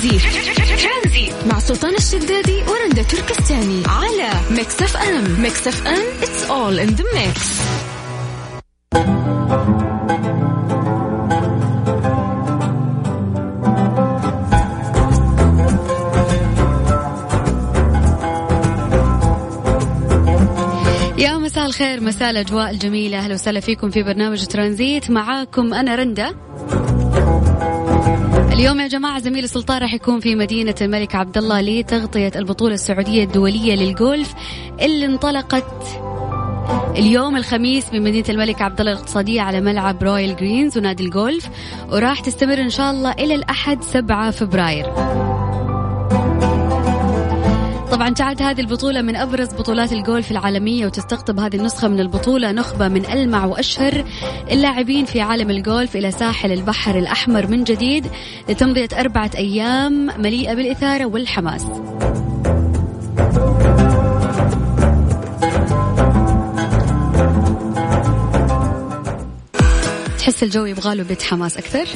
ترانزي مع سلطان الشدادي ورندا تركستاني. على Mix FM. Mix FM it's all in the mix. يا مساء الخير مساء الأجواء الجميلة. أهلا وسهلا فيكم في برنامج ترانزيت. معاكم أنا رندا. اليوم يا جماعة زميلي سلطان راح يكون في مدينة الملك عبد الله لتغطية البطولة السعودية الدولية للجولف اللي انطلقت اليوم الخميس من مدينة الملك عبد الله الاقتصادية على ملعب Royal Greens ونادي الجولف وراح تستمر إن شاء الله إلى الأحد 7 فبراير. طبعا تعد هذه البطولة من أبرز بطولات الجولف العالمية وتستقطب هذه النسخة من البطولة نخبة من ألمع وأشهر اللاعبين في عالم الجولف إلى ساحل البحر الأحمر من جديد لتمضية أربعة أيام مليئة بالإثارة والحماس تحس الجو يبغاله بيت حماس أكثر؟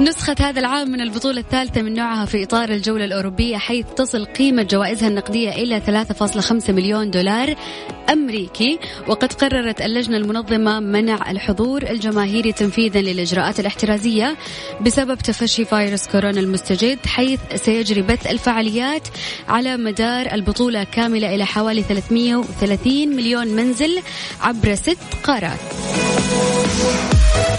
نسخة هذا العام من البطولة الثالثة من نوعها في إطار الجولة الأوروبية حيث تصل قيمة جوائزها النقدية إلى 3.5 مليون دولار أمريكي. وقد قررت اللجنة المنظمة منع الحضور الجماهيري تنفيذا للإجراءات الاحترازية بسبب تفشي فيروس كورونا المستجد حيث سيجري بث الفعاليات على مدار البطولة كاملة إلى حوالي 330 مليون منزل عبر ست قارات.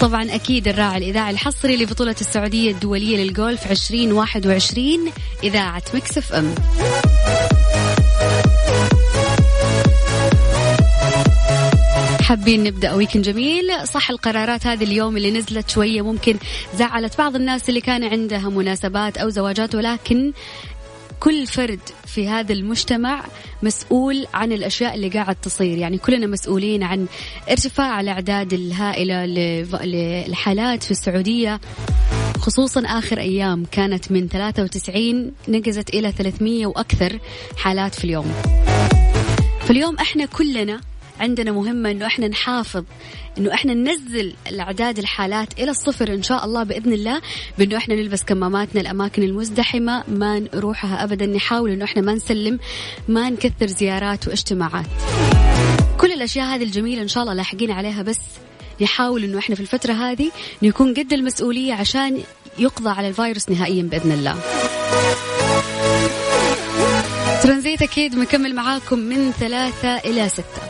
طبعا أكيد الراعي الإذاعي الحصري لبطولة السعودية الدولية للجولف 2021 إذاعة Mix FM. حابين نبدأ ويكند جميل. صح القرارات هذه اليوم اللي نزلت شوية ممكن زعلت بعض الناس اللي كان عندها مناسبات أو زواجات ولكن كل فرد في هذا المجتمع مسؤول عن الأشياء اللي قاعد تصير. يعني كلنا مسؤولين عن ارتفاع الأعداد الهائلة للحالات في السعودية. خصوصا آخر أيام كانت من 93 نقزت إلى 300 وأكثر حالات في اليوم. فاليوم إحنا كلنا عندنا مهمة إنه إحنا نحافظ إنه إحنا ننزل الأعداد الحالات إلى الصفر إن شاء الله بإذن الله بإنه إحنا نلبس كماماتنا الأماكن المزدحمة ما نروحها ابدا نحاول إنه إحنا ما نسلم ما نكثر زيارات واجتماعات. كل الأشياء هذه الجميلة إن شاء الله لاحقين عليها بس نحاول إنه إحنا في الفترة هذه نكون قد المسؤولية عشان يقضى على الفيروس نهائيا بإذن الله. ترانزيت أكيد مكمل معاكم من ثلاثة إلى ستة.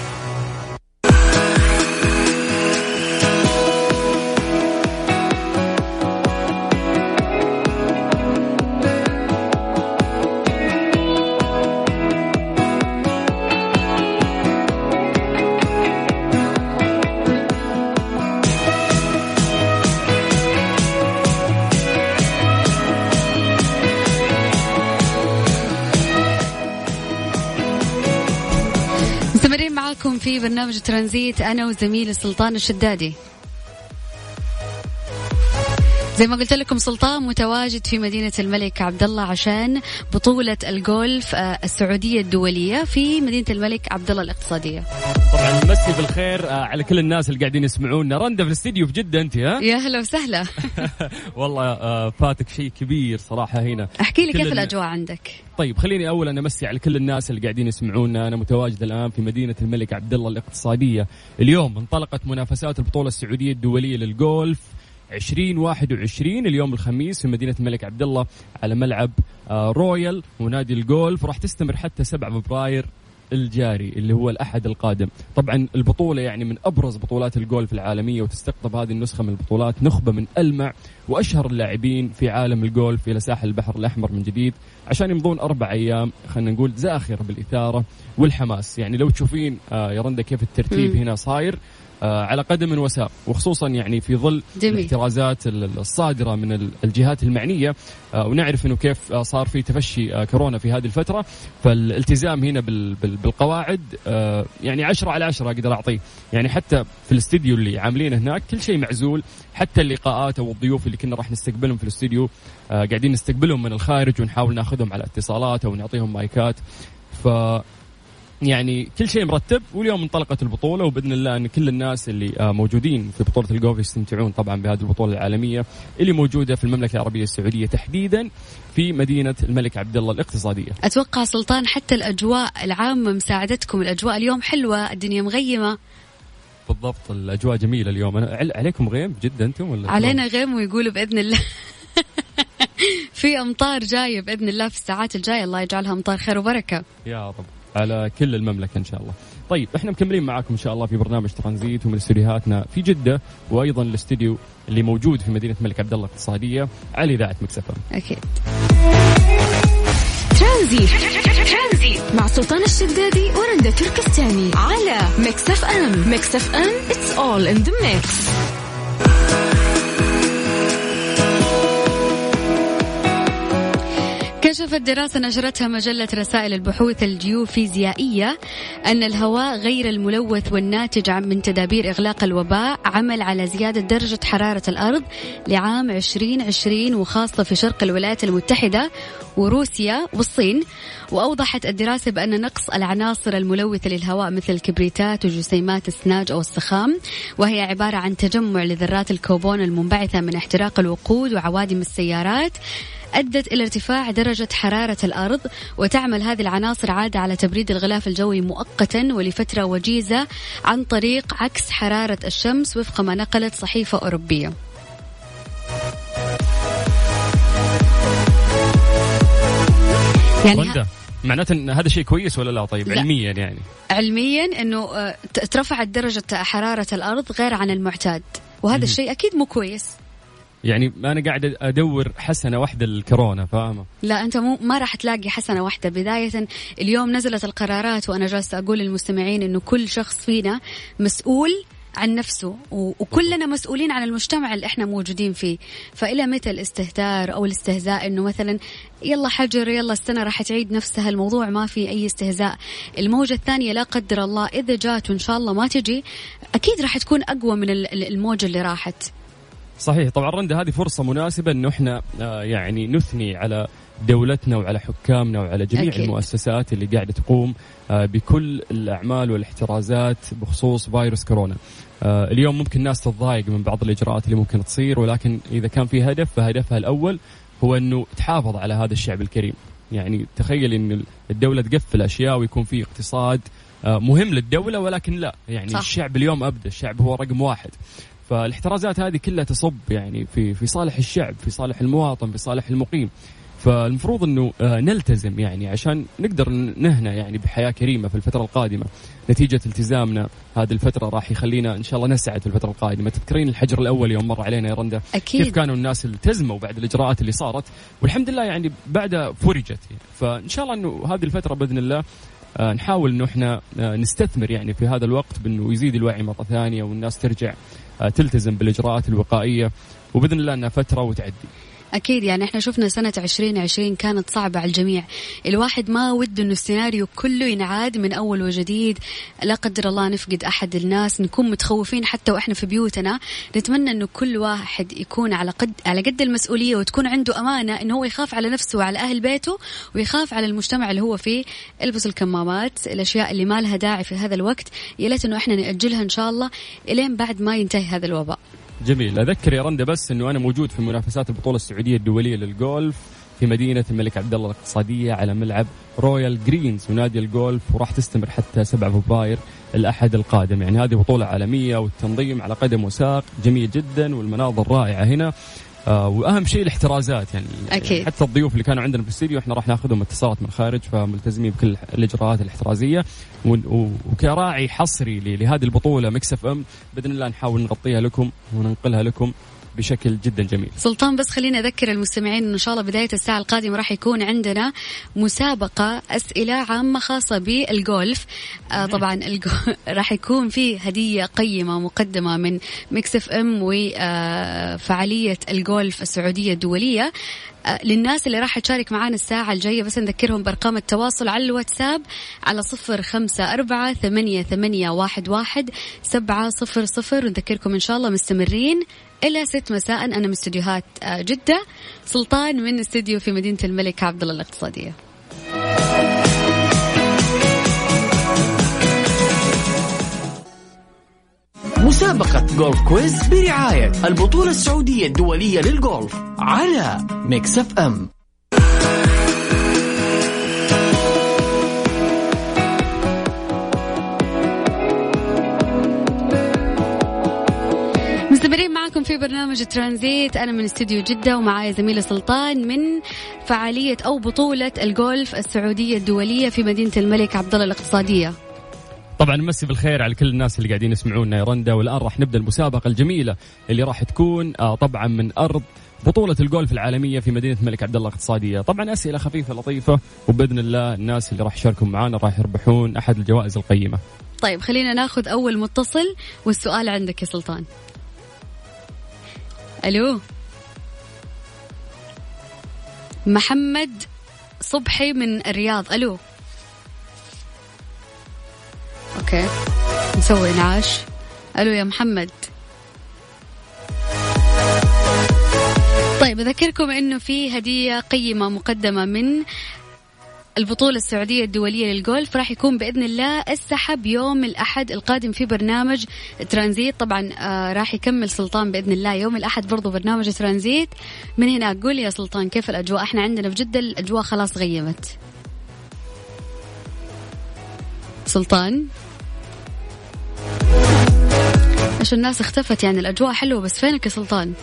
برنامج ترانزيت أنا وزميلي سلطان الشدادي. زي ما قلت لكم سلطان متواجد في مدينة الملك عبد الله عشان بطولة الجولف آه، السعودية الدولية في مدينة الملك عبد الله الاقتصادية. طبعا نمسي بالخير آه، على كل الناس اللي قاعدين يسمعونا، رندا في الاستديو في جدة أنت ها؟ يا هلا وسهلا. والله آه، فاتك شيء كبير صراحة هنا. احكي لي كيف الأجواء عندك؟ طيب خليني اولا امسي على كل الناس اللي قاعدين يسمعونا أنا متواجد الآن في مدينة الملك عبد الله الاقتصادية اليوم انطلقت منافسات البطولة السعودية الدولية للجولف 2021 اليوم الخميس في مدينة الملك عبد الله على ملعب آه، رويال ونادي الجولف. وراح تستمر حتى 7 فبراير الجاري اللي هو الأحد القادم. طبعا البطولة يعني من أبرز بطولات الجولف العالمية وتستقطب هذه النسخة من البطولات. نخبة من ألمع وأشهر اللاعبين في عالم الجولف إلى ساحل البحر الأحمر من جديد. عشان يمضون أربع أيام خلينا نقول زاخرة بالإثارة والحماس. يعني لو تشوفين آه يا رندا كيف الترتيب هنا صاير على قدم وساق وخصوصا يعني في ظل جميل. الاحترازات الصادرة من الجهات المعنية آه، ونعرف إنه كيف آه، صار في تفشي كورونا في هذه الفترة. فالالتزام هنا بالقواعد يعني عشرة على عشرة أقدر أعطيه. يعني حتى في الاستديو اللي عاملينه هناك كل شيء معزول. حتى اللقاءات أو الضيوف اللي كنا راح نستقبلهم في الاستديو قاعدين نستقبلهم من الخارج ونحاول ناخذهم على اتصالات أو نعطيهم مايكات. ف يعني كل شيء مرتب واليوم انطلقت البطولة وبإذن الله إن كل الناس اللي آه، موجودين في بطولة الجولف يستمتعون طبعا بهذه البطولة العالمية اللي موجودة في المملكة العربية السعودية تحديدا في مدينة الملك عبد الله الاقتصادية. أتوقع سلطان حتى الأجواء العامة مساعدتكم الأجواء اليوم حلوة الدنيا مغيمة. بالضبط الأجواء جميلة اليوم أنا عليكم غيم جدا أنتم ولا علينا غيم ويقولوا بإذن الله في أمطار جاية بإذن الله في الساعات الجاية الله يجعلها أمطار خير وبركة. يا رب. على كل المملكة إن شاء الله. طيب إحنا مكملين معاكم إن شاء الله في برنامج ترانزيت ومن استديوهاتنا في جدة وأيضا الاستديو اللي موجود في مدينة الملك عبد الله الاقتصادية على إذاعة Mix FM. أكيد. ترانزيت ترانزيت مع سلطان الشدادي ورندا تركستاني على Mix FM، Mix FM it's all in the mix. كشفت دراسة نشرتها مجلة رسائل البحوث الجيوفيزيائية أن الهواء غير الملوث والناتج من تدابير إغلاق الوباء عمل على زيادة درجة حرارة الأرض لعام 2020 وخاصة في شرق الولايات المتحدة وروسيا والصين. وأوضحت الدراسة بأن نقص العناصر الملوثة للهواء مثل الكبريتات وجسيمات السناج أو السخام وهي عبارة عن تجمع لذرات الكوبون المنبعثة من احتراق الوقود وعوادم السيارات. أدت إلى ارتفاع درجة حرارة الأرض وتعمل هذه العناصر عادة على تبريد الغلاف الجوي مؤقتا ولفترة وجيزة عن طريق عكس حرارة الشمس وفق ما نقلت صحيفة أوروبية. يعني معناته إن هذا شيء كويس ولا لا؟ طيب لا. علميا يعني. علميا إنه آه، ترفعت درجة حرارة الأرض غير عن المعتاد وهذا الشيء أكيد مو كويس. يعني أنا قاعد أدور حسنة واحدة للكورونا فاهمة؟ لا أنت مو ما راح تلاقي حسنة واحدة. بداية اليوم نزلت القرارات وأنا جالسة أقول للمستمعين إنه كل شخص فينا مسؤول عن نفسه وكلنا مسؤولين عن المجتمع اللي إحنا موجودين فيه. فإلى متى الاستهتار أو الاستهزاء؟ إنه مثلا يلا حجر يلا السنة راح تعيد نفسها الموضوع ما في أي استهزاء. الموجة الثانية لا قدر الله إذا جات وإن شاء الله ما تجي أكيد راح تكون أقوى من الموجة اللي راحت. صحيح. طبعا رندا هذه فرصة مناسبة انه إحنا آه، يعني نثني على دولتنا وعلى حكامنا وعلى جميع أكيد. المؤسسات اللي قاعدة تقوم آه، بكل الأعمال والاحترازات بخصوص فيروس كورونا. آه، اليوم ممكن الناس تتضايق من بعض الإجراءات اللي ممكن تصير ولكن إذا كان في هدف فهدفها الأول هو أنه تحافظ على هذا الشعب الكريم. يعني تخيل أن الدولة تقفل أشياء ويكون في اقتصاد مهم للدولة ولكن لا. يعني صح. الشعب اليوم أبدا الشعب هو رقم واحد. فالاحترازات هذه كلها تصب يعني في في صالح الشعب في صالح المواطن في صالح المقيم. فالمفروض إنه آه، نلتزم يعني عشان نقدر نهنى يعني بحياة كريمة في الفترة القادمة. نتيجة التزامنا هذه الفترة راح يخلينا إن شاء الله نسعد في الفترة القادمة. تذكرين الحجر الأول يوم مر علينا يا رندا؟ أكيد. كيف كانوا الناس التزموا بعد الإجراءات اللي صارت؟ والحمد لله يعني بعدها فرجت فإن شاء الله إنه هذه الفترة بإذن الله آه، نحاول إنه إحنا آه، نستثمر يعني في هذا الوقت بإنه يزيد الوعي مرة ثانية والناس ترجع تلتزم بالإجراءات الوقائية وبإذن الله إنها فترة وتعدي. أكيد يعني إحنا شفنا سنة عشرين عشرين كانت صعبة على الجميع. الواحد ما وده أنه السيناريو كله ينعاد من أول وجديد. لا قدر الله نفقد أحد الناس نكون متخوفين حتى وإحنا في بيوتنا. نتمنى أنه كل واحد يكون على قد على قد المسؤولية وتكون عنده أمانة أنه هو يخاف على نفسه وعلى أهل بيته ويخاف على المجتمع اللي هو فيه. البس الكمامات الأشياء اللي ما لها داعي في هذا الوقت. يا ليت أنه إحنا نأجلها إن شاء الله إلين بعد ما ينتهي هذا الوباء. جميل. أذكر يا رندا بس إنه أنا موجود في منافسات البطولة السعودية الدولية للجولف في مدينة الملك عبد الله الاقتصادية على ملعب Royal Greens ونادي الجولف وراح تستمر حتى 7 فبراير الأحد القادم. يعني هذه بطولة عالمية والتنظيم على قدم وساق جميل جدا والمناظر رائعة هنا. آه وأهم شيء الاحترازات يعني أكيد. حتى الضيوف اللي كانوا عندنا في الاستديو إحنا راح ناخذهم اتصالات من الخارج فملتزمين بكل الإجراءات الاحترازية وكراعي حصري لهذه البطولة Mix FM بإذن الله نحاول نغطيها لكم وننقلها لكم بشكل جدا جميل. سلطان بس خليني أذكر المستمعين إن شاء الله بداية الساعة القادمة راح يكون عندنا مسابقة أسئلة عامة خاصة بالجولف. آه طبعا راح يكون في هدية قيمة مقدمة من Mix FM وفعالية الجولف السعودية الدولية. آه، للناس اللي راح تشارك معنا الساعة الجاية بس نذكرهم بأرقام التواصل على الواتساب على صفر خمسة أربعة ثمانية, ثمانية واحد, واحد سبعة صفر صفر. ونذكركم إن شاء الله مستمرين إلى ست مساء. أنا من استديوهات آه، جدة سلطان من استديو في مدينة الملك عبد الله الاقتصادية. مسابقة Golf Quiz برعاية البطولة السعودية الدولية للجولف على Mix FM. مستمرين معكم في برنامج ترانزيت. أنا من استديو جدة ومعايا زميلي سلطان من فعالية أو بطولة الجولف السعودية الدولية في مدينة الملك عبد الله الاقتصادية. طبعا نمسي بالخير على كل الناس اللي قاعدين يسمعونا يا رندا والآن راح نبدأ المسابقة الجميلة اللي راح تكون آه طبعا من أرض بطولة الجولف العالمية في مدينة الملك عبد الله الاقتصادية، طبعا أسئلة خفيفة لطيفة وبإذن الله الناس اللي راح يشاركوا معنا راح يربحون أحد الجوائز القيمة. طيب خلينا ناخذ أول متصل والسؤال عندك يا سلطان. ألو محمد صبحي من الرياض ألو أوكي. نسوي انعاش ألو يا محمد. طيب أذكركم إنه في هدية قيمة مقدمة من البطولة السعودية الدولية للجولف راح يكون بإذن الله السحب يوم الأحد القادم في برنامج ترانزيت. طبعا آه راح يكمل سلطان بإذن الله يوم الأحد برضو برنامج ترانزيت. من هناك قول يا سلطان كيف الأجواء؟ إحنا عندنا في جدة الأجواء خلاص غيمت. سلطان؟ عشان الناس اختفت يعني الأجواء حلوة بس فينك يا سلطان؟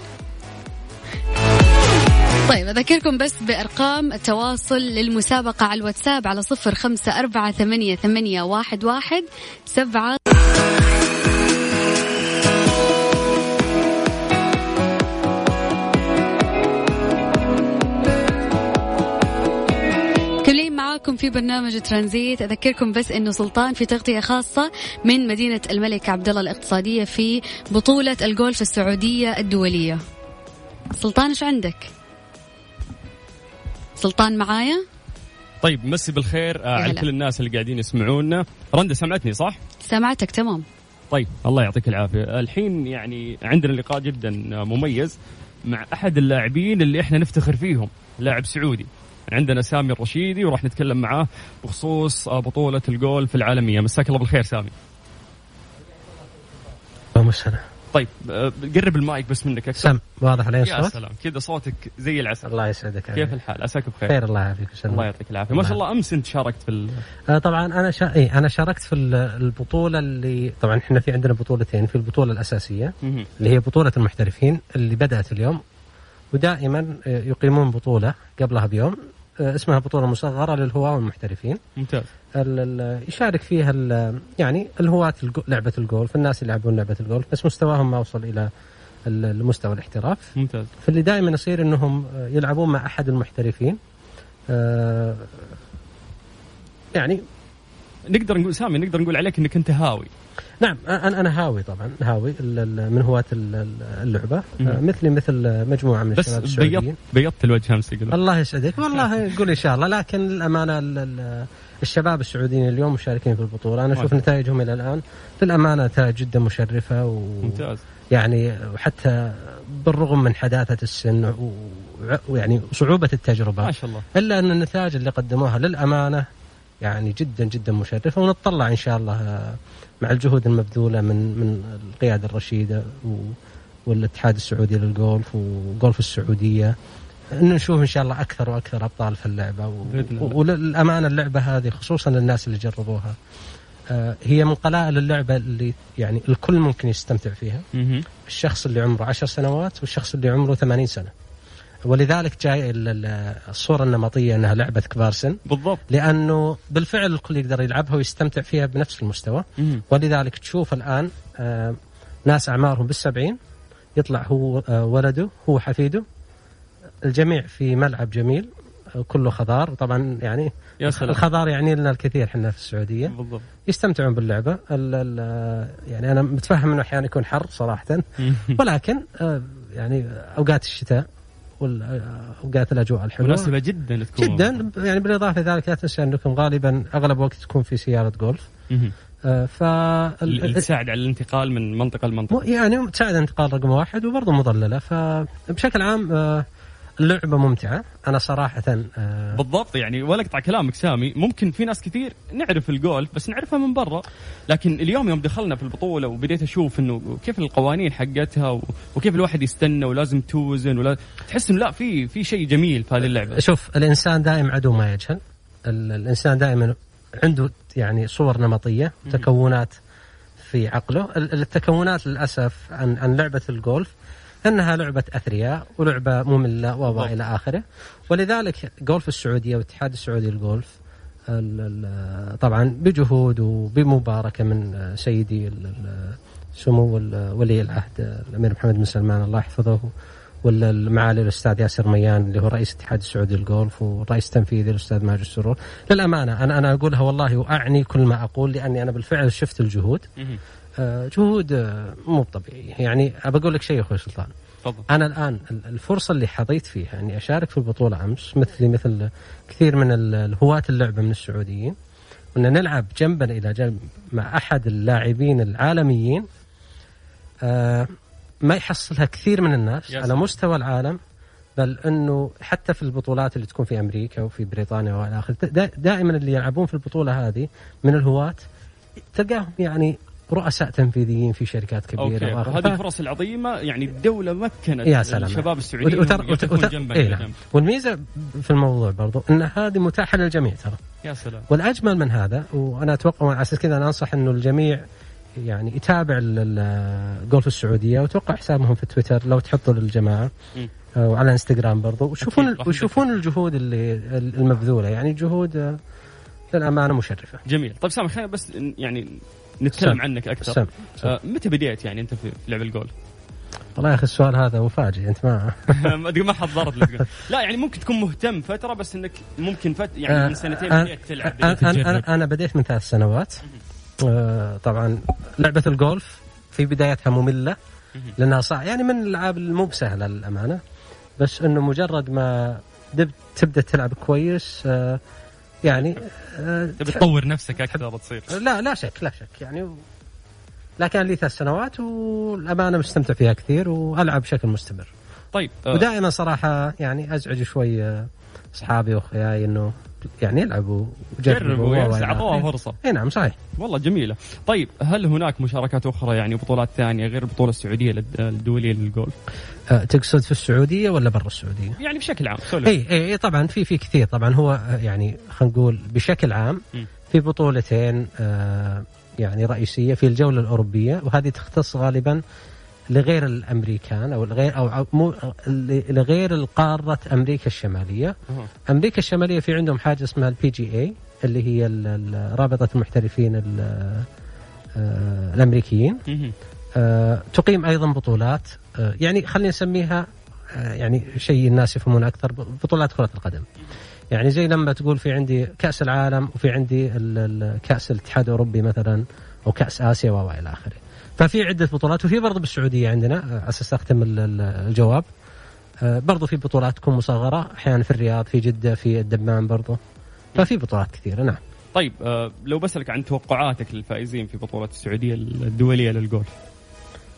طيب أذكركم بس بأرقام التواصل للمسابقة على الواتساب على صفر خمسة أربعة ثمانية, ثمانية واحد, واحد سبعة في برنامج ترانزيت. أذكركم بس أنه سلطان في تغطية خاصة من مدينة الملك عبد الله الاقتصادية في بطولة الجولف السعودية الدولية. سلطان إيش عندك؟ سلطان معايا؟ طيب مسي بالخير. آه، على كل الناس اللي قاعدين يسمعونا. رندا سمعتني صح؟ سمعتك تمام. طيب الله يعطيك العافية. الحين يعني عندنا لقاء جدا مميز مع أحد اللاعبين اللي إحنا نفتخر فيهم لاعب سعودي. عندنا سامي الرشيدي وراح نتكلم معاه بخصوص بطولة الجولف العالمية. مساك الله بالخير سامي. مسهلا طيب آه، قرب المايك بس منك أكثر. سم واضح علي الصوت؟ يا سلام. كذا صوتك زي العسل. الله يسعدك كيف الحال؟ عساك بخير. خير الله يعافيك الله يعطيك العافية. ما شاء الله أمس أنت شاركت في ال... آه طبعا أنا شا... إيه أنا شاركت في البطولة اللي طبعا إحنا في عندنا بطولتين في البطولة الأساسية اللي هي بطولة المحترفين اللي بدأت اليوم ودائما آه، يقيمون بطولة قبلها بيوم. اسمها بطولة مصغرة للهواة والمحترفين. ممتاز. يشارك فيها يعني الهواة لعبة الجولف الناس اللي يلعبون لعبة الجولف بس مستواهم ما وصل إلى المستوى الاحتراف. ممتاز. فاللي دائما يصير إنهم يلعبون مع أحد المحترفين. آه، يعني نقدر نقول سامي نقدر نقول عليك إنك أنت هاوي. نعم أنا أنا هاوي طبعا هاوي من هواة اللعبة. مثلي مثل مجموعة من الشباب بس بيضت بيضت الوجه أمس الله يسعدك. والله قول إن شاء الله. لكن الأمانة الشباب السعوديين اليوم مشاركين في البطولة. أنا أشوف نتائجهم إلى الآن للامانه نتائج جدا مشرفة و ممتاز. يعني وحتى بالرغم من حداثة السن ويعني صعوبة التجربة. ما شاء الله. إلا أن النتائج اللي قدموها للأمانة يعني جدا جدا مشرفه ونتطلع إن شاء الله مع الجهود المبذولة من من القيادة الرشيدة والاتحاد السعودي للجولف وجولف السعودية. انه نشوف إن شاء الله أكثر وأكثر أبطال في اللعبة وللأمانة اللعبة هذه خصوصا الناس اللي جربوها آه، هي من قلائل اللعبة اللي يعني الكل ممكن يستمتع فيها. الشخص اللي عمره عشر سنوات والشخص اللي عمره 80 سنة. ولذلك جاي الصورة النمطية إنها لعبة كبار سن بالضبط. لأنه بالفعل الكل يقدر يلعبها ويستمتع فيها بنفس المستوى. مم. ولذلك تشوف الآن آه، ناس أعمارهم بالسبعين يطلع هو آه، ولده هو حفيده. الجميع في ملعب جميل آه، كله خضار. طبعا يعني يا سلام. الخضار يعني لنا الكثير إحنا في السعودية. بالضبط. يستمتعون باللعبة. ال ال يعني أنا متفهم إنه أحيانا يكون حر صراحة. ولكن يعني أوقات الشتاء واوقات الأجواء الحلوة. مناسبة جدا تكون جدا. يعني بالإضافة لذلك لا تنسى أنكم غالبا أغلب وقت تكون في سيارة جولف. آه، ف تساعد على الانتقال من منطقة مو- لمنطقة يعني تساعد انتقال رقم واحد وبرضه مظلله فبشكل عام اللعبه ممتعة. أنا صراحة آه، بالضبط يعني ولا أقطع كلامك سامي. ممكن في ناس كثير نعرف الجولف بس نعرفها من برا. لكن اليوم يوم دخلنا في البطولة وبديت أشوف إنه كيف القوانين حقتها وكيف الواحد يستنى ولازم توزن ولا تحس إنه لا في في شيء جميل في هذه اللعبة. شوف الإنسان دائم عدو ما يجهل. ال- الإنسان دائما عنده يعني صور نمطية تكونات في عقله. ال- التكونات للأسف عن عن لعبة الجولف إنها لعبة أثرياء ولعبة مملة و بالضبط. إلى آخره. ولذلك جولف السعودية والاتحاد السعودي للجولف طبعا بجهود وبمباركة من سيدي سمو ولي العهد الأمير محمد بن سلمان الله يحفظه ولا معالي الأستاذ ياسر ميان اللي هو رئيس الاتحاد السعودي للجولف والرئيس التنفيذي الأستاذ ماجد السرور للأمانة أنا أنا أقولها والله وأعني كل ما أقول لأني أنا بالفعل شفت الجهود. جهود آه، مو طبيعية. يعني أبى أقول لك شيء يا أخوي سلطان. تفضل. أنا الآن ال- الفرصة اللي حظيت فيها إني أشارك في البطولة أمس مثلي مثل كثير من ال- الهواة اللعبة من السعوديين. وان نلعب جنبا إلى جنب مع أحد اللاعبين العالميين. آه ما يحصلها كثير من الناس على. مستوى العالم بل إنه حتى في البطولات اللي تكون في أمريكا وفي بريطانيا وإلى آخره دا- دائما اللي يلعبون في البطولة هذه من الهواة تلقاهم يعني رؤساء تنفيذيين في شركات كبيرة وآخره. وهذه الفرص العظيمة يعني الدولة مكنت يا سلام. الشباب السعوديين يقفون وترى جنبا. إيه نعم. والميزة في الموضوع برضو إن هذه متاحة للجميع ترى. يا سلام. والأجمل من هذا وأنا أتوقع على أساس كذا أنا أنصح إنه الجميع يعني يتابع ال- ال- الجولف السعودية وأتوقع حسابهم في تويتر لو تحطوا للجماعة. آه، وعلى إنستغرام برضو. وشوفون وشوفون الجهود اللي المبذولة يعني جهود آه، للأمانة مشرفة. جميل. طيب سامي خلينا بس يعني نتكلم سم. عنك أكثر سم. سم. آه متى بديت يعني أنت في لعب الجولف؟ والله يا أخي السؤال هذا مفاجئ أنت ما ما حضرت. لا يعني ممكن تكون مهتم فترة بس إنك ممكن فت يعني من سنتين آه، بديت تلعب أنا, بديت. أنا, أنا بديت من ثلاث سنوات آه، طبعا لعبة الجولف في بدايتها مملة لأنها صع يعني من الألعاب المو بسهلة للأمانة بس أنه مجرد ما دب تبدأ تلعب كويس آه، يعني آه، تبي تطور نفسك أكثر تصير لا لا شك لا شك يعني كان لي ثلاث سنوات والأمانة مستمتع فيها كثير وألعب بشكل مستمر. طيب آه، ودائما صراحة يعني أزعج شوي آه، أصحابي وأخوياي أنه يعني يلعبوا جربوا يعني و- بس و- اعطوها فرصة. اي نعم صحيح. والله جميلة. طيب هل هناك مشاركات أخرى يعني بطولات ثانية غير البطولة السعودية الدولية للجولف؟ أه تقصد في السعودية ولا برا السعودية؟ يعني بشكل عام اي اي إي طبعا في في كثير. طبعا هو آه، يعني خلينا نقول بشكل عام م. في بطولتين آه يعني رئيسية في الجولة الأوروبية وهذه تختص غالبا لغير الأمريكان أو الغير أو مو لغير القارة أمريكا الشمالية. أمريكا الشمالية في عندهم حاجة اسمها ال PGA اللي هي رابطة المحترفين ال- آه، الأمريكيين. آه، تقيم أيضا بطولات آه، يعني خلينا نسميها يعني شيء الناس يفهمون أكثر بطولات كرة القدم. يعني زي لما تقول في عندي كأس العالم وفي عندي كأس الاتحاد الأوروبي مثلا أو كأس آسيا و إلى آخره. ففي عدة بطولات وفي برضه بالسعودية عندنا آه، على أساس أختم ال- ال- الجواب. آه، برضه في بطولات تكون مصغرة أحيانا في الرياض في جدة في الدمام برضه. ففي بطولات كثيرة نعم. طيب آه لو بسألك عن توقعاتك للفائزين في بطولة السعودية الدولية للجولف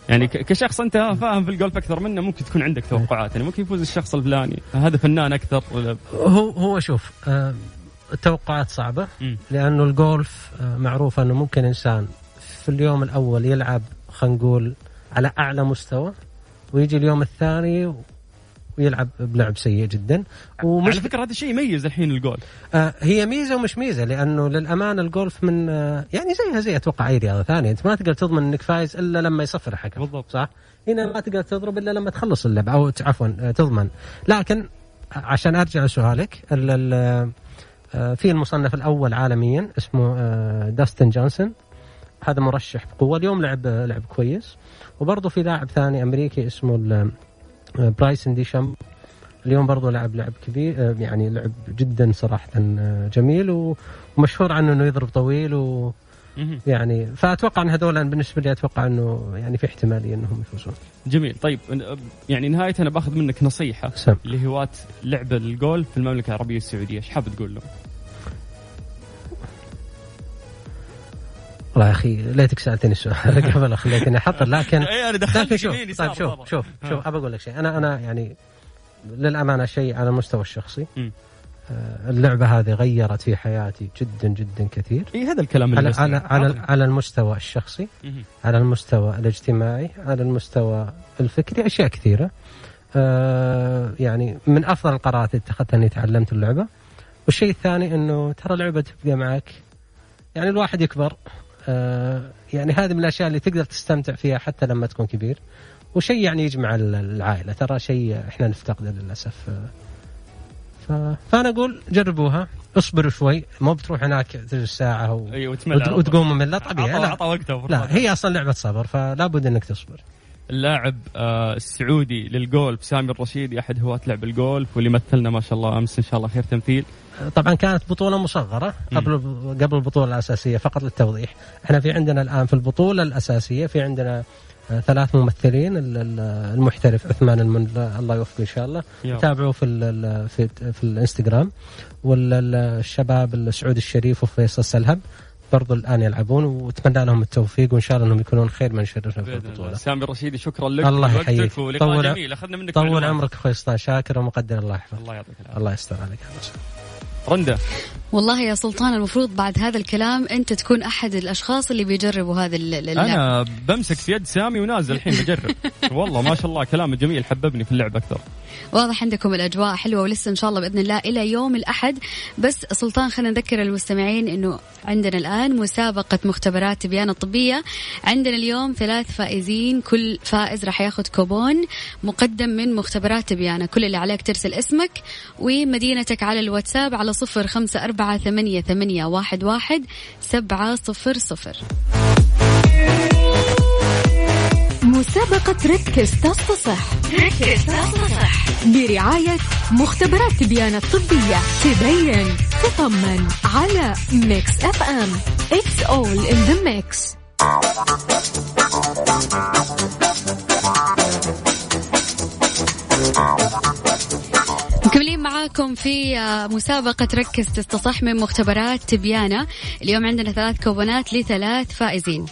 يعني كشخص أنت فاهم في الجولف أكثر منه ممكن تكون عندك توقعات يعني ممكن يفوز الشخص الفلاني هذا فنان أكثر ولا هو هو شوف التوقعات صعبة. لأنه الجولف معروف أنه ممكن إنسان في اليوم الأول يلعب خلينا نقول على أعلى مستوى ويجي اليوم الثاني ويلعب بلعب سيء جدا. ومش على فكرة هذا الشيء يميز الحين الجولف آه هي ميزة ومش ميزة لأنه للامانه الجولف من آه يعني زيها زي أتوقع أي رياضة ثانية. أنت ما تقدر تضمن إنك فايز إلا لما يصفر الحكم بالضبط. صح؟ هنا ما تقدر تضرب إلا لما تخلص اللعبه أو عفوا آه، تضمن. لكن عشان أرجع لسؤالك ال- ال- آه، في المصنف الأول عالميا اسمه آه، داستن جونسون. هذا مرشح بقوة. اليوم لعب لعب كويس. وبرضه في لاعب ثاني أمريكي اسمه برايسن ديشام. اليوم برضه لعب لعب كبير يعني لعب جدا صراحة آه، جميل. ومشهور عنه إنه يضرب طويل و. يعني فأتوقع إن هذول بالنسبة لي أتوقع إنه يعني في احتمالية إنهم يفوزون. جميل. طيب يعني نهاية أنا باخذ منك نصيحة سم. لهواة لعب الجولف في المملكة العربية السعودية. إيش حاب تقول لهم؟ والله يا أخي ليتك سألتني السؤال قبل خليتني أحط لكن اي أنا لكن دخلت شوف طيب شوف. شوف. شوف ابى أقول لك شيء أنا أنا يعني للأمانة شيء على المستوى الشخصي. آه، اللعبة هذه غيرت في حياتي جدا جدا كثير اي هذا الكلام اللي على. على على. على المستوى الشخصي. على المستوى الاجتماعي على المستوى الفكري أشياء كثيرة آه يعني من أفضل القرارات اللي اتخذتها إني تعلمت اللعبة والشيء الثاني إنه ترى اللعبه تبقى معك يعني الواحد يكبر يعني هذه من الأشياء اللي تقدر تستمتع فيها حتى لما تكون كبير. وشيء يعني يجمع ال- العائلة. ترى شيء إحنا نفتقده للأسف. آه، ف... فأنا أقول جربوها. اصبروا شوي. مو بتروح هناك تجلس ساعة و... وت- وتقوم من لا طبيعي عطى وقته لا هي أصلا لعبة صبر فلا بد إنك تصبر. اللاعب آه السعودي للجولف سامي الرشيدي أحد هواة لعب الجولف واللي مثلنا ما شاء الله أمس إن شاء الله خير تمثيل. طبعا كانت بطولة مصغرة قبل قبل البطولة الأساسية فقط للتوضيح. إحنا في عندنا الآن في البطولة الأساسية في عندنا آه، ثلاث ممثلين ال- ال- المحترف عثمان المن الله يوفقه إن شاء الله. تابعوا في ال في في الإنستغرام. والشباب السعود الشريف وفيصل سلهب برضو الآن يلعبون وأتمنى لهم التوفيق وإن شاء الله إنهم يكونون خير من يشرفنا في. البطوله سامي الرشيدي شكرا لك الله يحييك. ولقاء طول- جميل أخذنا منك طول. عمرك أخوي سلطان شاكر ومقدر الله يحفظك الله يعطيك العافية الله يستر عليك. رندا والله يا سلطان المفروض بعد هذا الكلام أنت تكون أحد الأشخاص اللي بيجربوا هذا ال- ال- اللعب أنا بمسك في يد سامي ونازل الحين بجرب والله ما شاء الله كلامه جميل حببني في اللعبه أكثر واضح عندكم الأجواء حلوة ولسه إن شاء الله بإذن الله إلى يوم الأحد. بس سلطان خلينا نذكر المستمعين إنه عندنا الآن مسابقة مختبرات تبيان الطبية. عندنا اليوم ثلاث فائزين كل فائز راح ياخذ كوبون مقدم من مختبرات تبيانه كل اللي عليك ترسل اسمك ومدينتك على الواتساب على صفر خمسة أربعة ثمانية, ثمانية واحد, واحد سبعة صفر صفر. مسابقة ركز تصح ركز تصح برعاية مختبرات تبيان الطبية. تبين تطمن على Mix FM. It's all in the mix. مكملين معاكم في آه، مسابقة ركز تصح من مختبرات تبيان اليوم عندنا ثلاث كوبونات لثلاث فائزين.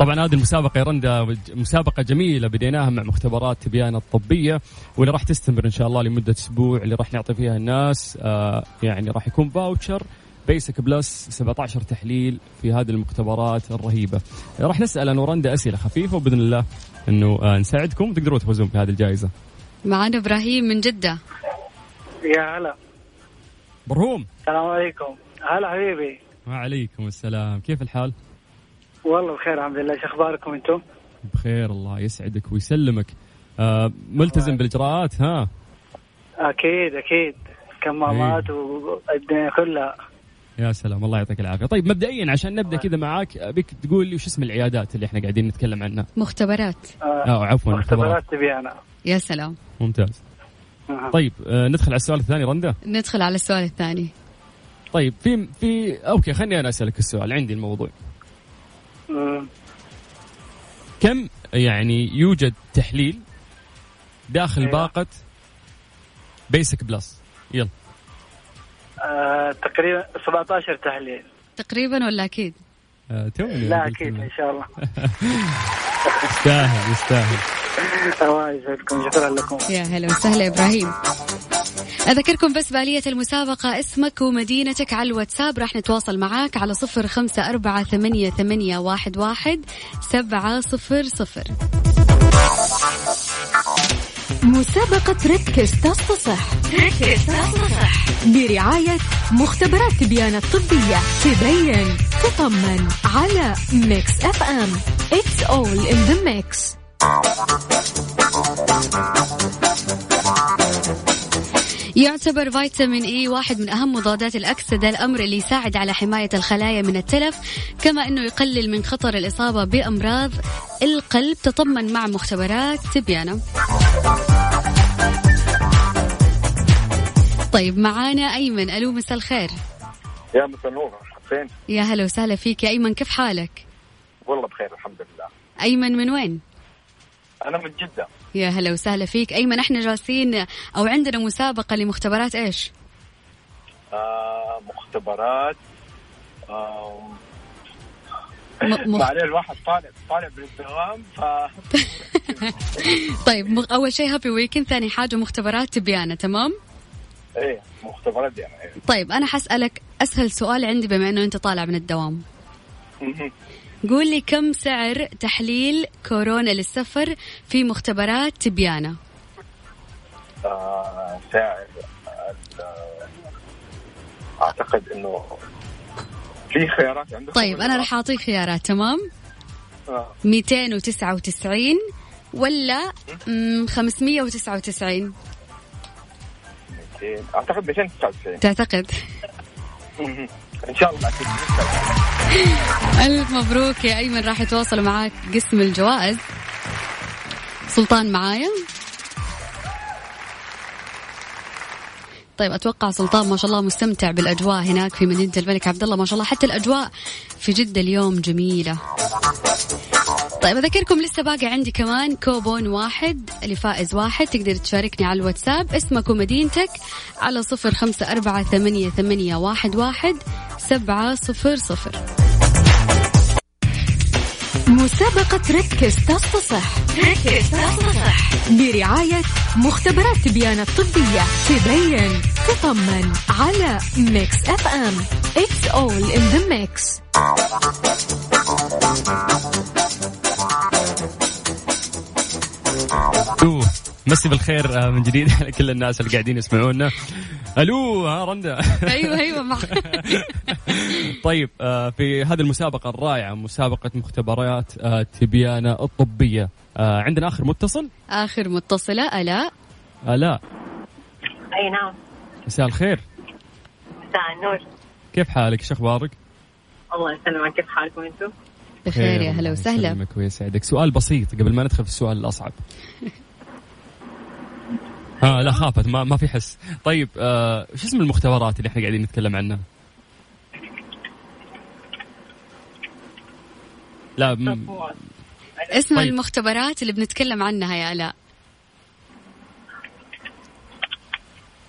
طبعا هذه المسابقة يا رندا مسابقة جميلة بديناها مع مختبرات تبيان الطبية واللي راح تستمر إن شاء الله لمدة أسبوع اللي راح نعطي فيها الناس آه يعني راح يكون voucher Basic Plus 17 تحليل في هذه المختبرات الرهيبة. راح نسأل أنا ورندا أسئلة خفيفة وبإذن الله إنه آه نساعدكم وتقدروا تفوزون بهذه الجائزة. معنا إبراهيم من جدة. يا هلا. برهوم السلام عليكم. هلا حبيبي. وعليكم السلام. كيف الحال؟ والله بخير الحمد لله. إيش أخباركم أنتم؟ بخير الله يسعدك ويسلمك. آه ملتزم بالإجراءات ها؟ أكيد أكيد. كمامات والدنيا كلها. يا سلام الله يعطيك العافية. طيب مبدئيا عشان نبدأ كذا معاك أبيك تقول لي وش اسم العيادات اللي إحنا قاعدين نتكلم عنها؟ مختبرات. آه، آه عفوا مختبرات. تبيانا يا سلام. ممتاز. أها. طيب آه ندخل على السؤال الثاني رندا؟ ندخل على السؤال الثاني. طيب في في أوكي خليني أنا أسألك السؤال عندي الموضوع. مم. كم يعني يوجد تحليل داخل أيوة. باقة Basic Plus يلا آه، تقريبا 17 تحليل تقريبا ولا أكيد آه توني لا أكيد. إن شاء الله يستاهل يستاهل شكرا لكم. يا هلا وسهلا إبراهيم. أذكركم بس بآلية المسابقة اسمك ومدينتك على الواتساب راح نتواصل معاك على صفر خمسة أربعة ثمانية, ثمانية واحد, واحد سبعة صفر صفر. مسابقة ركز تصح ركز تصح برعاية مختبرات تبيان الطبية. تبين تطمن على Mix FM. It's all in the mix. يعتبر فيتامين إي واحد من أهم مضادات الاكسده الأمر اللي يساعد على حماية الخلايا من التلف كما إنه يقلل من خطر الإصابة بأمراض القلب. تطمن مع مختبرات تبيانه طيب معانا أيمن ألو مساء الخير. يا مساء النور فين؟ يا هلا وسهلا فيك. يا أيمن كيف حالك؟ والله بخير الحمد لله. أيمن من وين؟ أنا من جدة. يا هلا وسهلا فيك. أيمن إحنا جالسين أو عندنا مسابقة لمختبرات إيش؟ آه مختبرات. آه م- مخ... بعدين الواحد طالع طالع بالدوام ف طيب مغ... أول شيء هابي ويكند ثاني حاجة مختبرات تبيانه تمام؟ إيه مختبرات يعني. إيه. طيب أنا حسألك أسهل سؤال عندي بما إنه أنت طالع من الدوام. قول لي كم سعر تحليل كورونا للسفر في مختبرات تبيانه آه ساعد ال- أعتقد إنه في خيارات عندكم؟ طيب أنا راح أعطيك خيارات تمام؟ آه. 299 ولا مم، 599 200 أعتقد 299 تعتقد. إن شاء الله. ألف مبروك يا أيمن راح يتواصلوا معاك قسم الجوائز. سلطان معايا؟ طيب أتوقع سلطان ما شاء الله مستمتع بالأجواء هناك في مدينة الملك عبد الله. ما شاء الله حتى الأجواء في جدة اليوم جميلة. طيب أذكركم لسه باقي عندي كمان كوبون واحد لفائز واحد. تقدر تشاركني على الواتساب اسمك ومدينتك على صفر خمسة أربعة ثمانية, ثمانية واحد, واحد. سبعة صفر صفر. مسابقة ركز تصفح ركز تصفح برعاية مختبرات تبيان الطبية. تبين تطمن على ميكس اف ام. It's all in the mix. مسي بالخير آه، من جديد. على كل الناس اللي قاعدين يسمعونا. ألو ها رندا. أيوه أيوه طيب آه، في هذه المسابقة الرائعة مسابقة مختبرات آه، تبيانة الطبية. آه، عندنا آخر متصل؟ آخر متصلة الاء لا أي نعم. مساء الخير. مساء النور. كيف حالك؟ إيش أخبارك؟ الله يسلمك. كيف حالكم أنتم؟ بخير يا هلا وسهلا. يسلمك ويسعدك. سؤال بسيط قبل ما ندخل في السؤال الأصعب. آه لا خافت ما ما في حس. طيب آه شو اسم المختبرات اللي إحنا قاعدين نتكلم عنها؟ لا م... اسم طيب. المختبرات اللي بنتكلم عنها يا ألاء.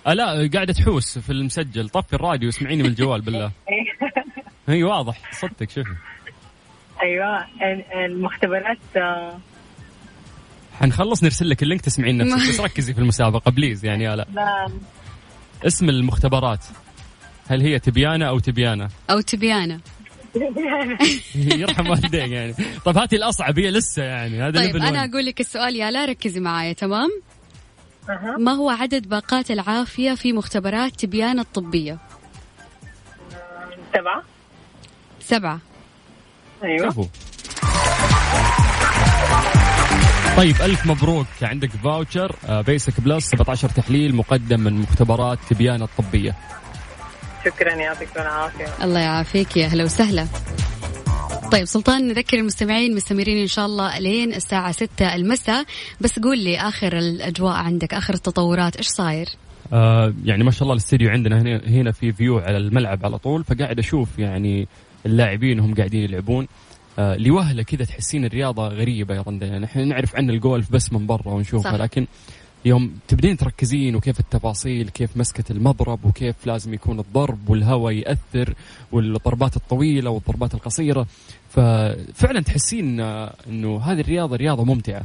لا قاعدة تحوس في المسجل. طفي الراديو اسمعيني من الجوال بالله. هي واضح. صدق شوفي. أيوه ال- المختبرات آه، حنخلص نرسل لك ال link تسمعين نفسك بس ركزي في المسابقة please يعني يا لا. اسم المختبرات. هل هي تبيان أو تبيانة؟ أو تبيانه يرحم والديك يعني. طيب هاتي الأصعب هي لسه يعني هذا طيب أنا. أقول لك السؤال يا لا ركزي معايا تمام؟ أها. ما هو عدد باقات العافية في مختبرات تبيان الطبية؟ سبعة. سبعة. أيوه. طيب ألف مبروك. عندك voucher basic plus 17 تحليل مقدم من مختبرات تبيان الطبية. شكرا يعطيكم العافية. الله يعافيك يا هلا وسهلا. طيب سلطان نذكر المستمعين مستمرين إن شاء الله لين الساعة 6 المساء. بس قول لي آخر الأجواء عندك آخر التطورات إيش صاير؟ آه يعني ما شاء الله الاستديو عندنا هنا هنا في فيو على الملعب على طول. فقاعد أشوف يعني اللاعبين هم قاعدين يلعبون. لوهلة كذا تحسين الرياضة غريبة يا رندا يعني إحنا نعرف عن الجولف بس من برا ونشوفها. لكن يوم تبدين تركزين وكيف التفاصيل كيف مسكة المضرب وكيف لازم يكون الضرب والهواء يأثر والضربات الطويلة والضربات القصيرة. ففعلا تحسين آه، إنه هذه الرياضة رياضة ممتعة.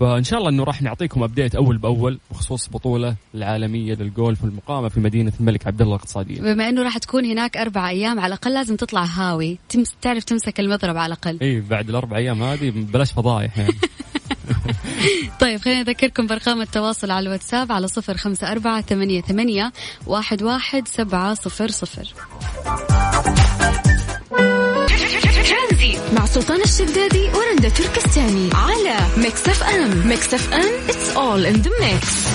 فإن شاء الله إنه راح نعطيكم ابديت أول بأول بخصوص البطوله العالمية للجولف المقامة في مدينة الملك عبد الله الاقتصادية. بما إنه راح تكون هناك أربع أيام على الأقل لازم تطلع هاوي تمس تعرف تمسك المضرب على الأقل اي بعد الأربع أيام هذه بلاش فضايح يعني. طيب خلينا نذكركم بأرقام التواصل على الواتساب على صفر خمسة أربعة ثمانية, ثمانية واحد, واحد سبعة صفر صفر سلطان الشدادي ورندا تركستاني على ميكس اف ام ميكس اف ام it's all in the mix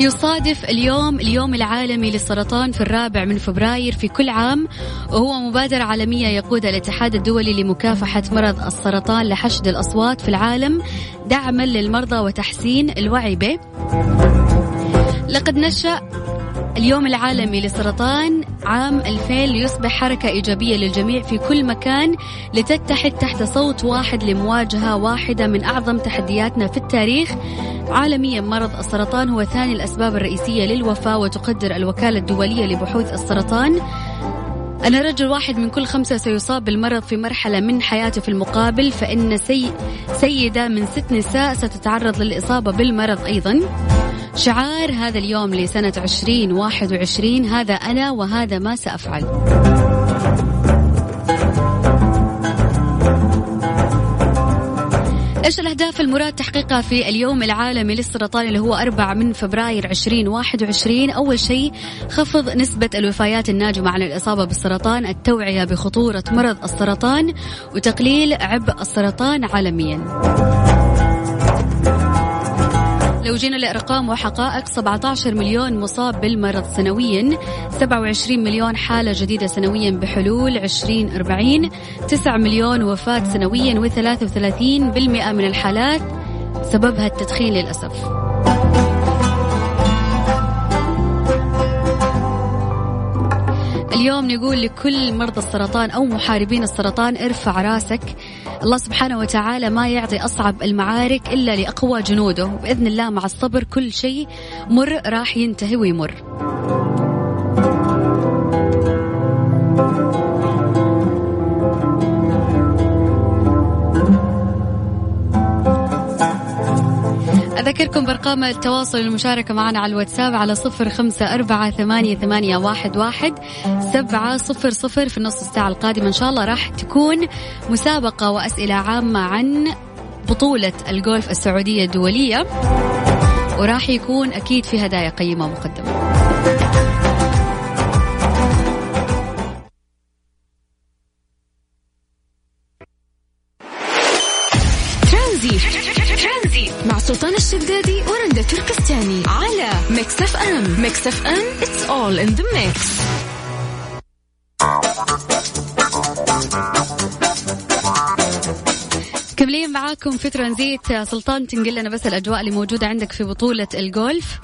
يصادف اليوم اليوم العالمي للسرطان في الرابع من فبراير في كل عام. وهو مبادرة عالمية يقودها الاتحاد الدولي لمكافحة مرض السرطان لحشد الأصوات في العالم دعما للمرضى وتحسين الوعي به. لقد نشأ اليوم العالمي للسرطان عام 2000 ليصبح حركة إيجابية للجميع في كل مكان لتتحد تحت صوت واحد لمواجهة واحدة من أعظم تحدياتنا في التاريخ. عالميا مرض السرطان هو ثاني الأسباب الرئيسية للوفاة وتقدر الوكالة الدولية لبحوث السرطان. أن رجل واحد من كل خمسة سيصاب بالمرض في مرحلة من حياته في المقابل فإن سي سيدة من ست نساء ستتعرض للإصابة بالمرض أيضا. شعار هذا اليوم لسنة 2021 هذا أنا وهذا ما سأفعل. إيش الأهداف المراد تحقيقها في اليوم العالمي للسرطان اللي هو 4 من فبراير 2021 أول شيء خفض نسبة الوفيات الناجمة عن الإصابة بالسرطان التوعية بخطورة مرض السرطان وتقليل عبء السرطان عالميا. لو جينا لأرقام وحقائق 17 مليون مصاب بالمرض سنويا 27 مليون حالة جديدة سنويا بحلول 2040 9 مليون وفاة سنويا و33% من الحالات سببها التدخين للأسف. اليوم نقول لكل مرضى السرطان أو محاربين السرطان ارفع راسك. الله سبحانه وتعالى ما يعطي أصعب المعارك إلا لأقوى جنوده. بإذن الله مع الصبر كل شيء مر راح ينتهي ويمر. أذكركم بأرقام التواصل والمشاركة معنا على الواتساب على صفر خمسة أربعة ثمانية, ثمانية واحد, واحد سبعة صفر صفر في النص الساعة القادمة. إن شاء الله راح تكون مسابقة وأسئلة عامة عن بطولة الجولف السعودية الدولية وراح يكون أكيد في هدايا قيمة مقدمة ام ميكس اف ام it's all in the mix. كملين معاكم في ترانزيت سلطان تنقل لنا بس الأجواء اللي موجودة عندك في بطولة الجولف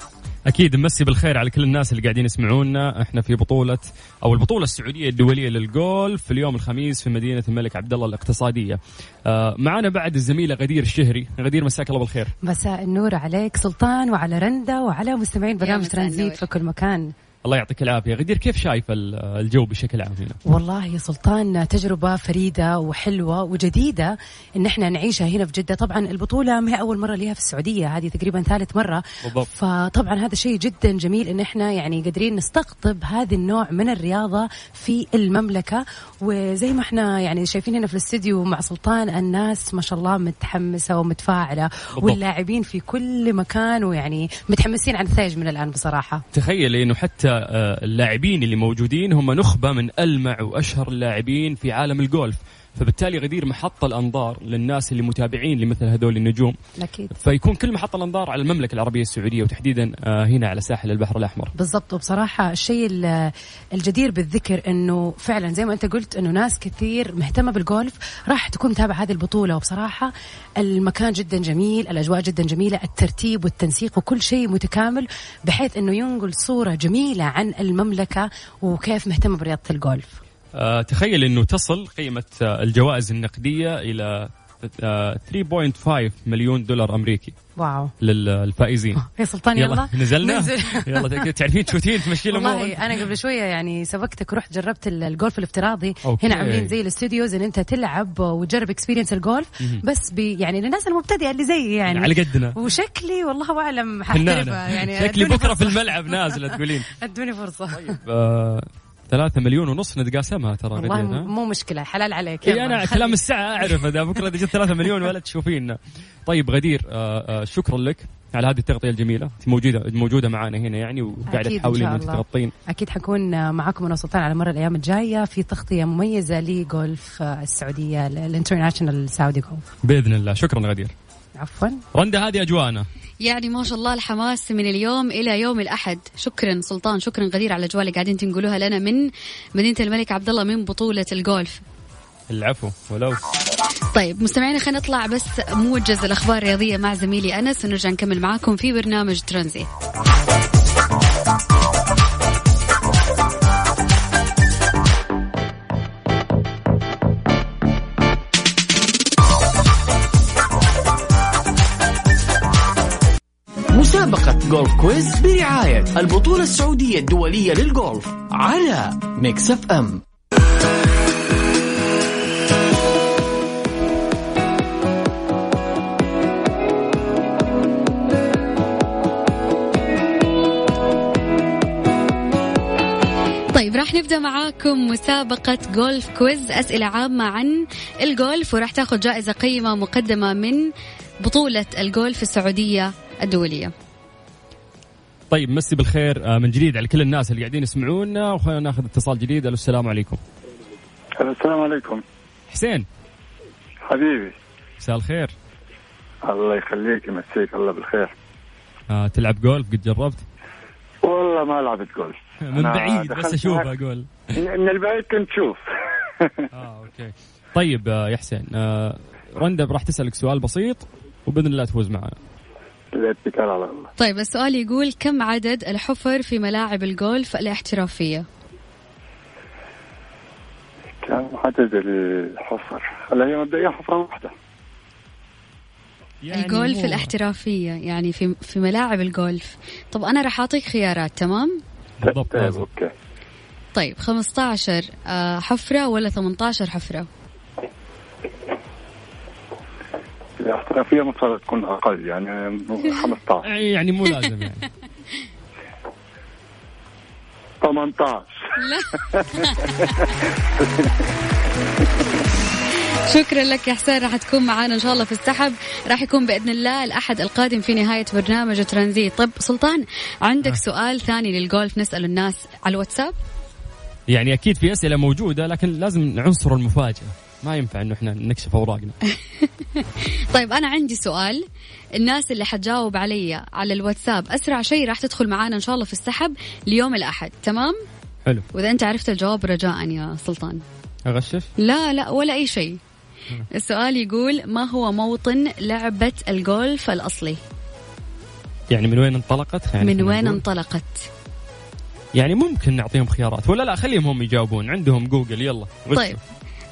أكيد نمسي بالخير على كل الناس اللي قاعدين يسمعونا. إحنا في بطولة أو البطولة السعودية الدولية للجولف في اليوم الخميس في مدينة الملك عبد الله الاقتصادية. آه معنا بعد الزميلة غدير الشهري. غدير مساك الله بالخير. مساء النور عليك سلطان وعلى رندا وعلى مستمعين برنامج ترانزيت في كل مكان. الله يعطيك العافية. غدير كيف شايف الجو بشكل عام هنا؟ والله يا سلطان تجربة فريدة وحلوة وجديدة إن إحنا نعيشها هنا في جدة. طبعا البطولة ما هي أول مرة ليها في السعودية هذه تقريبا ثالث مرة. بالضبط. فطبعا هذا شيء جدا جميل إن إحنا يعني قادرين نستقطب هذا النوع من الرياضة في المملكة. وزي ما إحنا يعني شايفين هنا في الاستديو مع سلطان الناس ما شاء الله متحمسة ومتفاعلة. واللاعبين في كل مكان ويعني متحمسين على النتائج من الآن بصراحة. تخيل إنه حتى آه، اللاعبين اللي موجودين هم نخبة من ألمع وأشهر اللاعبين في عالم الجولف فبالتالي غدير محط الأنظار للناس اللي متابعين لمثل هذول النجوم. أكيد. فيكون كل محط الأنظار على المملكة العربية السعودية وتحديدا آه، هنا على ساحل البحر الأحمر. بالضبط. وبصراحة الشيء ال- الجدير بالذكر إنه فعلا زي ما أنت قلت إنه ناس كثير مهتمة بالجولف راح تكون متابعة هذه البطولة. وبصراحة المكان جدا جميل الأجواء جدا جميلة الترتيب والتنسيق وكل شيء متكامل بحيث إنه ينقل صورة جميلة عن المملكة وكيف مهتمة برياضة الجولف تخيل إنه تصل قيمة آه، الجوائز النقدية إلى آه، 3.5 مليون دولار أمريكي wow. للفائزين. يا سلطان يلا, نزلنا؟ ننزل. يلا تعرفين تشوتين تمشي الأمور والله أنا قبل شوية يعني سبقتك ورحت جربت ال- الجولف الافتراضي. أوكي. هنا عاملين زي ال studios إن أنت تلعب وتجرب experience الجولف. بس بي يعني للناس المبتدئة اللي زي يعني على قدنا. وشكلي والله أعلم فنانة حاحترفها يعني. شكلي بكرة في. الملعب نازله تقولين. أدوني فرصة. آه، ثلاثة مليون ونص نتقاسمها ترى والله مو مشكلة حلال عليك. إي يلا، أنا خلي. كلام الساعة اعرف إذا بكرة إذا جت ثلاثة مليون ولا تشوفين طيب غدير آه، آه، شكرا لك على هذه التغطية الجميلة. موجودة موجودة معنا هنا يعني وقاعدة تحاولين انك. تغطين. أكيد حكون معاكم أنا وسلطان على مر الأيام الجاية في تغطية مميزة لجولف السعودية International سعودي جولف بإذن الله. شكرا غدير. عفوا. رندا هذه اجواءنا يعني ما شاء الله الحماس من اليوم إلى يوم الأحد. شكرا سلطان شكرا غدير على الاجواء اللي قاعدين تنقلوها لنا من مدينة الملك عبد الله من بطولة الجولف. العفو ولو. طيب مستمعينا خلينا نطلع بس موجز الأخبار الرياضية مع زميلي أنس ونرجع نكمل معاكم في برنامج ترانزيت. مسابقة جولف quiz برعاية البطولة السعودية الدولية للجولف على ميكس اف ام. طيب راح نبدأ معاكم مسابقة جولف quiz أسئلة عامة عن الجولف وراح تاخذ جائزة قيمة مقدمة من بطولة الجولف السعودية الدولية. طيب مسي بالخير آه، من جديد على كل الناس اللي قاعدين يسمعونا وخلينا ناخذ اتصال جديد. ألو السلام عليكم. السلام عليكم. حسين. حبيبي. مساء الخير. الله يخليك يمسيك الله بالخير. آه تلعب جولف؟ قد جربت؟ والله ما لعبت جولف. من بعيد بس أشوف أقول من البعيد كنت شوف آه أوكي. طيب آه، يا حسين آه رندا راح تسألك سؤال بسيط وبإذن الله تفوز معنا. الاتكال على الله. طيب السؤال يقول كم عدد الحفر في ملاعب الجولف الاحترافية؟ كان عدد الحفر؟ هلا هي مبدئيا حفرة واحدة. يعني الجولف مو- الاحترافية يعني في في ملاعب الجولف. طب أنا راح أعطيك خيارات تمام؟ بالضبط طيب. أوكي. طيب 15 آه، حفرة ولا 18 حفرة؟ الاحترافية مفترض تكون أقل يعني 15 يعني مو لازم يعني. 18 لا. شكرا لك يا حسين راح تكون معانا إن شاء الله في السحب. راح يكون بإذن الله الأحد القادم في نهاية برنامج ترانزيت. طيب سلطان عندك سؤال ثاني للجولف نساله الناس على الواتساب؟ يعني أكيد في أسئلة موجودة لكن لازم عنصر المفاجأة. ما ينفع إنه إحنا نكشف أوراقنا. طيب أنا عندي سؤال. الناس اللي حتجاوب علي على الواتساب أسرع شيء راح تدخل معانا إن شاء الله في السحب ليوم الأحد تمام؟ حلو. وإذا أنت عرفت الجواب رجاء يا سلطان. أغشش؟ لا لا ولا أي شيء. السؤال يقول ما هو موطن لعبة الجولف الأصلي؟ يعني من وين انطلقت؟ يعني من وين. انطلقت؟ يعني ممكن نعطيهم خيارات ولا لا خليهم هم يجاوبون. عندهم جوجل يلا غشوا. طيب.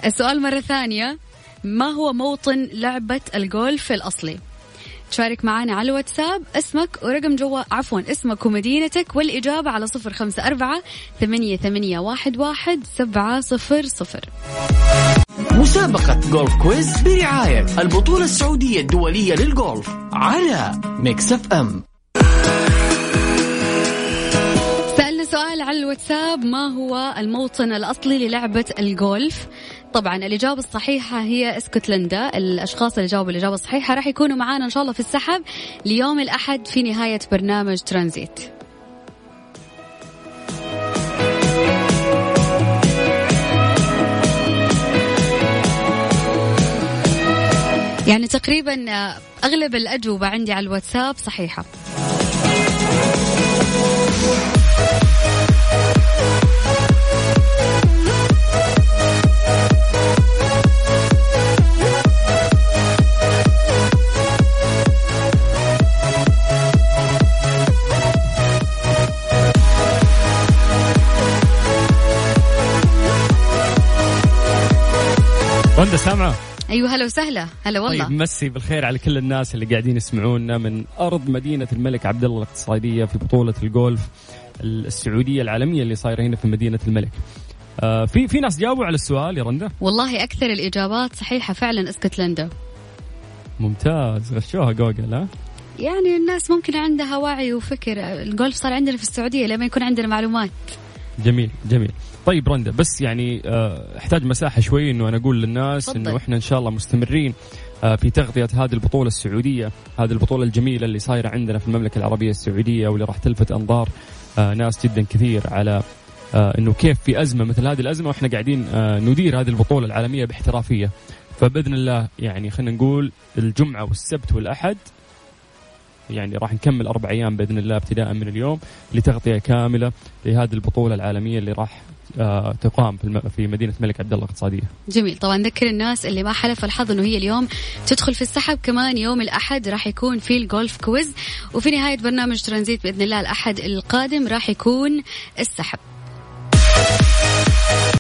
السؤال مرة ثانية. ما هو موطن لعبة الجولف الأصلي؟ تشارك معنا على الواتساب. اسمك ورقم جوا عفوا اسمك ومدينتك والإجابة على صفر خمسة أربعة ثمانية, ثمانية واحد, واحد سبعة صفر صفر. مسابقة جولف quiz برعاية البطولة السعودية الدولية للجولف على ميكس اف ام. سألنا سؤال على الواتساب. ما هو الموطن الأصلي للعبة الجولف؟ طبعا الإجابة الصحيحة هي اسكتلندا. الأشخاص اللي جاوبوا الإجابة الصحيحة راح يكونوا معانا إن شاء الله في السحب ليوم الأحد في نهاية برنامج ترانزيت. يعني تقريبا أغلب الأجوبة عندي على الواتساب صحيحة. رندا سامعة؟ أيوة هلا وسهلا. هلا والله. طيب مسي بالخير على كل الناس اللي قاعدين يسمعونا من أرض مدينة الملك عبد الله الاقتصادية في بطولة الجولف السعودية العالمية اللي صايرة هنا في مدينة الملك. آه في في ناس جاوبوا على السؤال يا رندا والله أكثر الإجابات صحيحة فعلا اسكتلندا ممتاز. غشوها جوجل ها؟ يعني الناس ممكن عندها وعي وفكر. الجولف صار عندنا في السعودية لما يكون عندنا معلومات. جميل جميل. طيب رندا بس يعني آه، أحتاج مساحة شوي إنه أنا أقول للناس. إنه إحنا إن شاء الله مستمرين آه، في تغطية هذه البطولة السعودية هذه البطولة الجميلة اللي صايرة عندنا في المملكة العربية السعودية واللي راح تلفت أنظار آه، ناس جدا كثير على إنه كيف في أزمة مثل هذه الأزمة وإحنا قاعدين ندير هذه البطولة العالمية باحترافية فبإذن الله يعني خلينا نقول الجمعة والسبت والأحد يعني راح نكمل أربع أيام بإذن الله ابتداء من اليوم لتغطية كاملة لهذه البطولة العالمية اللي راح تقام في, مدينة الملك عبد الله الاقتصادية. جميل. طبعا نذكر الناس اللي ما حلف الحظ إنه هي اليوم تدخل في السحب. كمان يوم الأحد راح يكون في الجولف كويز وفي نهاية برنامج ترانزيت بإذن الله الأحد القادم راح يكون السحب.